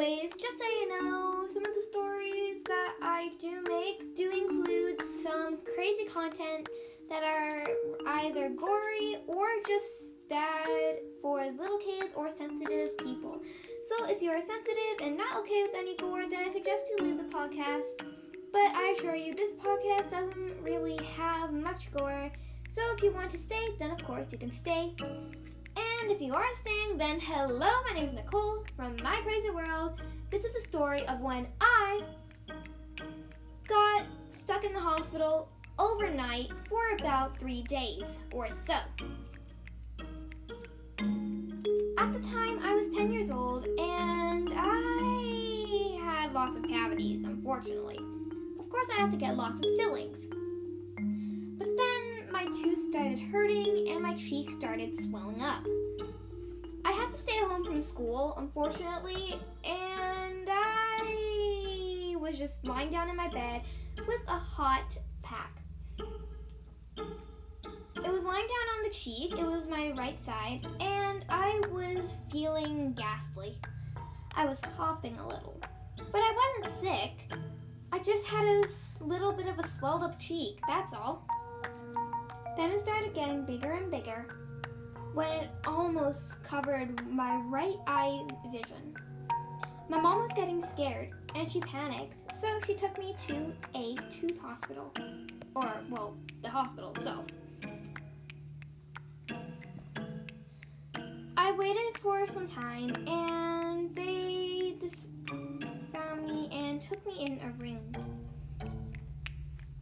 anyways, just so you know, some of the stories that I do make do include some crazy content that are either gory or just bad for little kids or sensitive people. So if you're sensitive and not okay with any gore, then I suggest you leave the podcast. But I assure you, this podcast doesn't really have much gore. So if you want to stay, then of course you can stay. And if you are staying, then hello, my name is Nicole from My Crazy World. This is the story of when I got stuck in the hospital overnight for about three days or so. At the time, I was 10 years old and I had lots of cavities, unfortunately. Of course, I had to get lots of fillings. But then my tooth started hurting and my cheek started swelling up. To stay home from school, unfortunately, and I was just lying down in my bed with a hot pack. It was lying down on the cheek, it was my right side, and I was feeling ghastly. I was coughing a little. But I wasn't sick. I just had a little bit of a swelled up cheek, that's all. Then it started getting bigger and bigger when it almost covered my right eye vision. My mom was getting scared and she panicked, so she took me to a tooth hospital. Or, well, the hospital itself. I waited for some time and they dis- found me and took me in a room.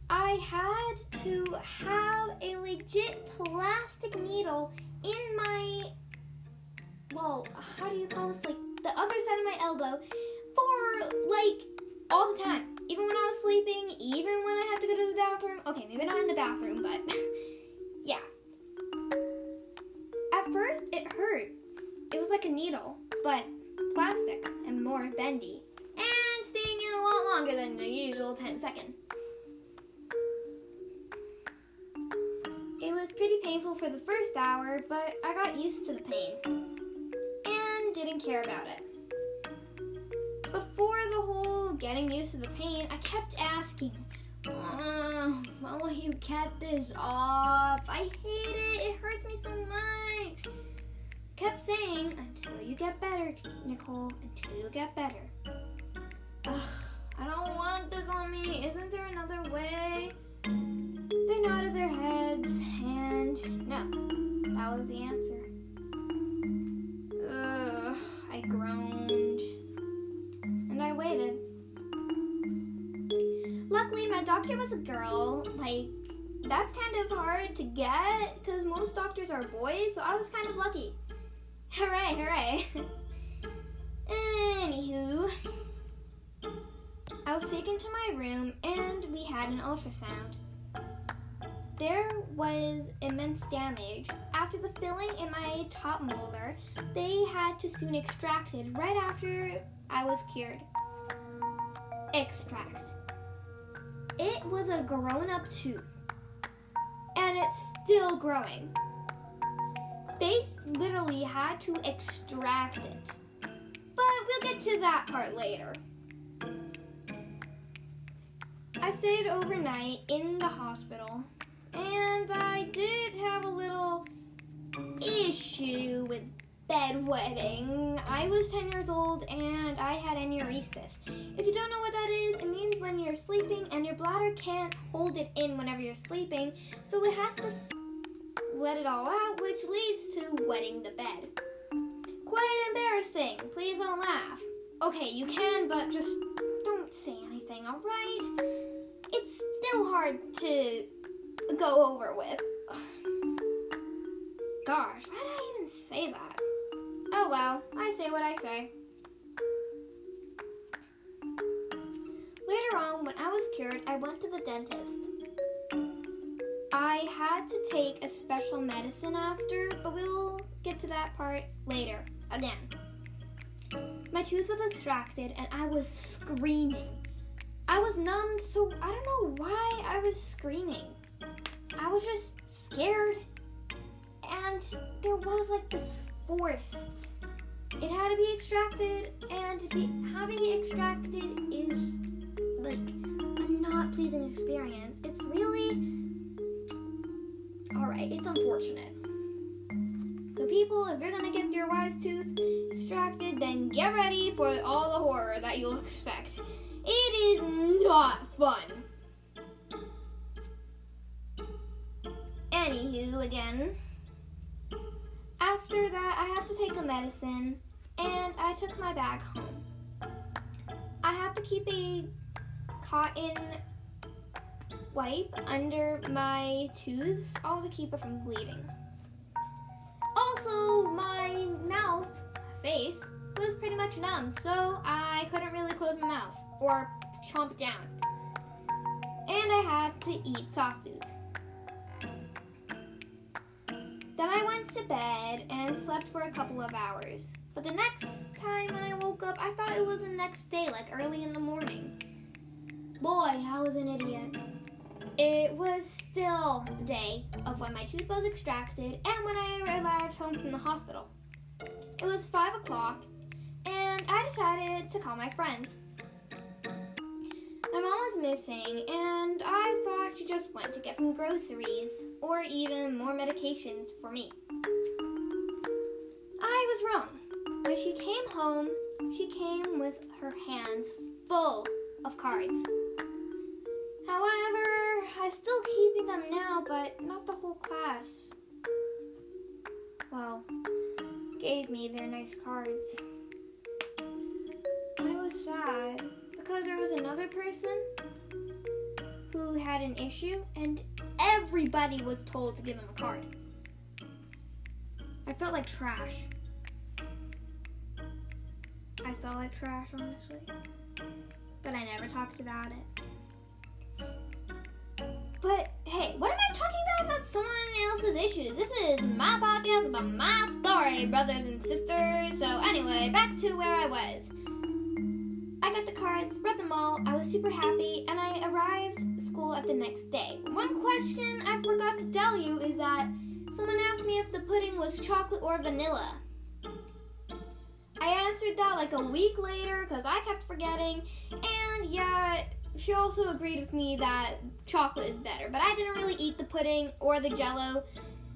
I had to have a legit plastic needle in my well, how do you call this? Like the other side of my elbow for like all the time. Even when I was sleeping, even when I had to go to the bathroom. Okay, maybe not in the bathroom, but yeah. At first, it hurt. It was like a needle, but plastic and more bendy, and staying in a lot longer than the usual 10 second. Pretty painful for the first hour, but I got used to the pain and didn't care about it. Before the whole getting used to the pain, I kept asking, uh, when will you get this off? I hate it. It hurts me so much. Kept saying, until you get better, Nicole, until you get better. Luckily, my doctor was a girl. Like, that's kind of hard to get because most doctors are boys, so I was kind of lucky. Hooray, hooray. Anywho, I was taken to my room and we had an ultrasound. There was immense damage. After the filling in my top molar, they had to soon extract it right after I was cured. Extract. It was a grown up tooth, and it's still growing. They literally had to extract it. But we'll get to that part later. I stayed overnight in the hospital, and I did have a little issue with bedwetting. I was 10 years old and I had enuresis. If you don't know what that is, it means when you're sleeping and your bladder can't hold it in whenever you're sleeping, so it has to let it all out, which leads to wetting the bed. Quite embarrassing. Please don't laugh. Okay, you can, but just don't say anything, alright? It's still hard to go over with. Gosh, why did I even say that? Oh well, I say what I say. Later on, when I was cured, I went to the dentist. I had to take a special medicine after, but we'll get to that part later again. My tooth was extracted and I was screaming. I was numb, so I don't know why I was screaming. I was just scared. And there was like this force it had to be extracted, and the, having it extracted is like a not pleasing experience. It's really alright, it's unfortunate. So, people, if you're gonna get your wise tooth extracted, then get ready for all the horror that you'll expect. It is not fun. Anywho, again, after that, I have to take a medicine I took my bag home. I had to keep a cotton wipe under my tooth, all to keep it from bleeding. Also, my mouth, face, was pretty much numb, so I couldn't really close my mouth or chomp down. And I had to eat soft foods. Then I went to bed and slept for a couple of hours. But the next time when I woke up, I thought it was the next day, like early in the morning. Boy, I was an idiot. It was still the day of when my tooth was extracted and when I arrived home from the hospital. It was 5 o'clock, and I decided to call my friends. My mom was missing, and I thought she just went to get some groceries or even more medications for me. I was wrong. She came home, she came with her hands full of cards. However, I'm still keeping them now, but not the whole class. Well, gave me their nice cards. I was sad because there was another person who had an issue and everybody was told to give him a card. I felt like trash. I felt like trash, honestly. But I never talked about it. But hey, what am I talking about about someone else's issues? This is my podcast about my story, brothers and sisters. So anyway, back to where I was. I got the cards, read them all. I was super happy, and I arrived school at the next day. One question I forgot to tell you is that someone asked me if the pudding was chocolate or vanilla. I answered that like a week later because I kept forgetting, and yeah, she also agreed with me that chocolate is better. But I didn't really eat the pudding or the jello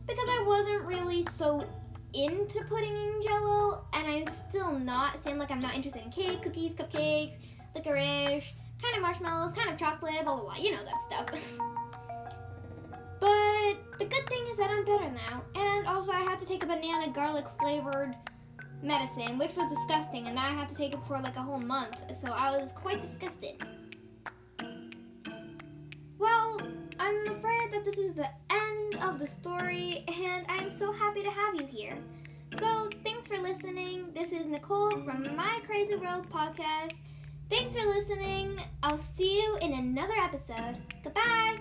because I wasn't really so into pudding and jello, and I'm still not. Saying like I'm not interested in cake, cookies, cupcakes, licorice, kind of marshmallows, kind of chocolate, blah blah blah. You know that stuff. but the good thing is that I'm better now, and also I had to take a banana garlic flavored medicine, which was disgusting, and I had to take it for like a whole month, so I was quite disgusted. Well, I'm afraid that this is the end of the story, and I'm so happy to have you here. So, thanks for listening. This is Nicole from My Crazy World podcast. Thanks for listening. I'll see you in another episode. Goodbye.